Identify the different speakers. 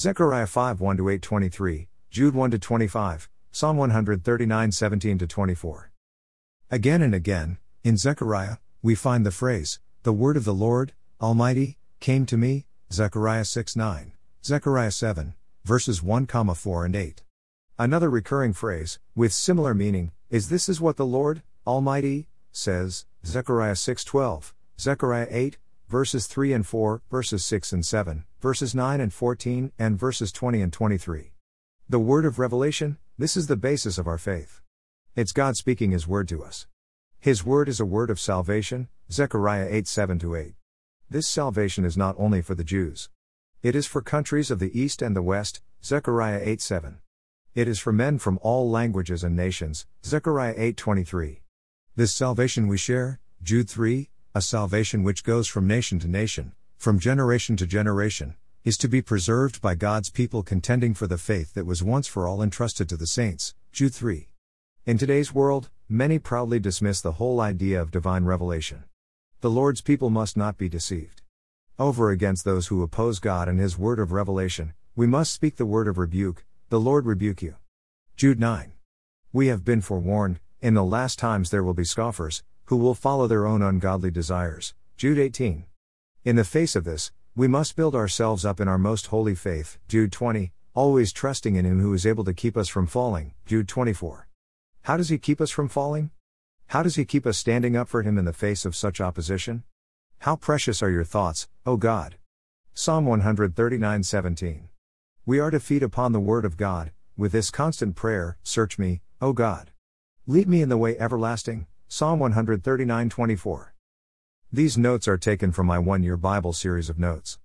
Speaker 1: Zechariah 5 1 8 23, Jude 1 25, Psalm 139 17 24. Again and again, in Zechariah, we find the phrase, The word of the Lord, Almighty, came to me, Zechariah 6 9, Zechariah 7, verses 1, 4 and 8. Another recurring phrase, with similar meaning, is This is what the Lord, Almighty, says, Zechariah 6 12, Zechariah 8, verses 3 and 4, verses 6 and 7, verses 9 and 14, and verses 20 and 23. The word of revelation, this is the basis of our faith. It's God speaking His word to us. His word is a word of salvation, Zechariah 8 7 8. This salvation is not only for the Jews. It is for countries of the East and the West, Zechariah 8 7. It is for men from all languages and nations, Zechariah 8 23. This salvation we share, Jude 3, a salvation which goes from nation to nation, from generation to generation, is to be preserved by God's people contending for the faith that was once for all entrusted to the saints. Jude 3. In today's world, many proudly dismiss the whole idea of divine revelation. The Lord's people must not be deceived. Over against those who oppose God and His word of revelation, we must speak the word of rebuke the Lord rebuke you. Jude 9. We have been forewarned, in the last times there will be scoffers, who will follow their own ungodly desires. Jude 18. In the face of this, we must build ourselves up in our most holy faith. Jude 20, always trusting in Him who is able to keep us from falling. Jude 24. How does He keep us from falling? How does He keep us standing up for Him in the face of such opposition? How precious are your thoughts, O God! Psalm 139 17. We are to feed upon the Word of God, with this constant prayer Search me, O God. Lead me in the way everlasting. Psalm 139 24. These notes are taken from my one year Bible series of notes.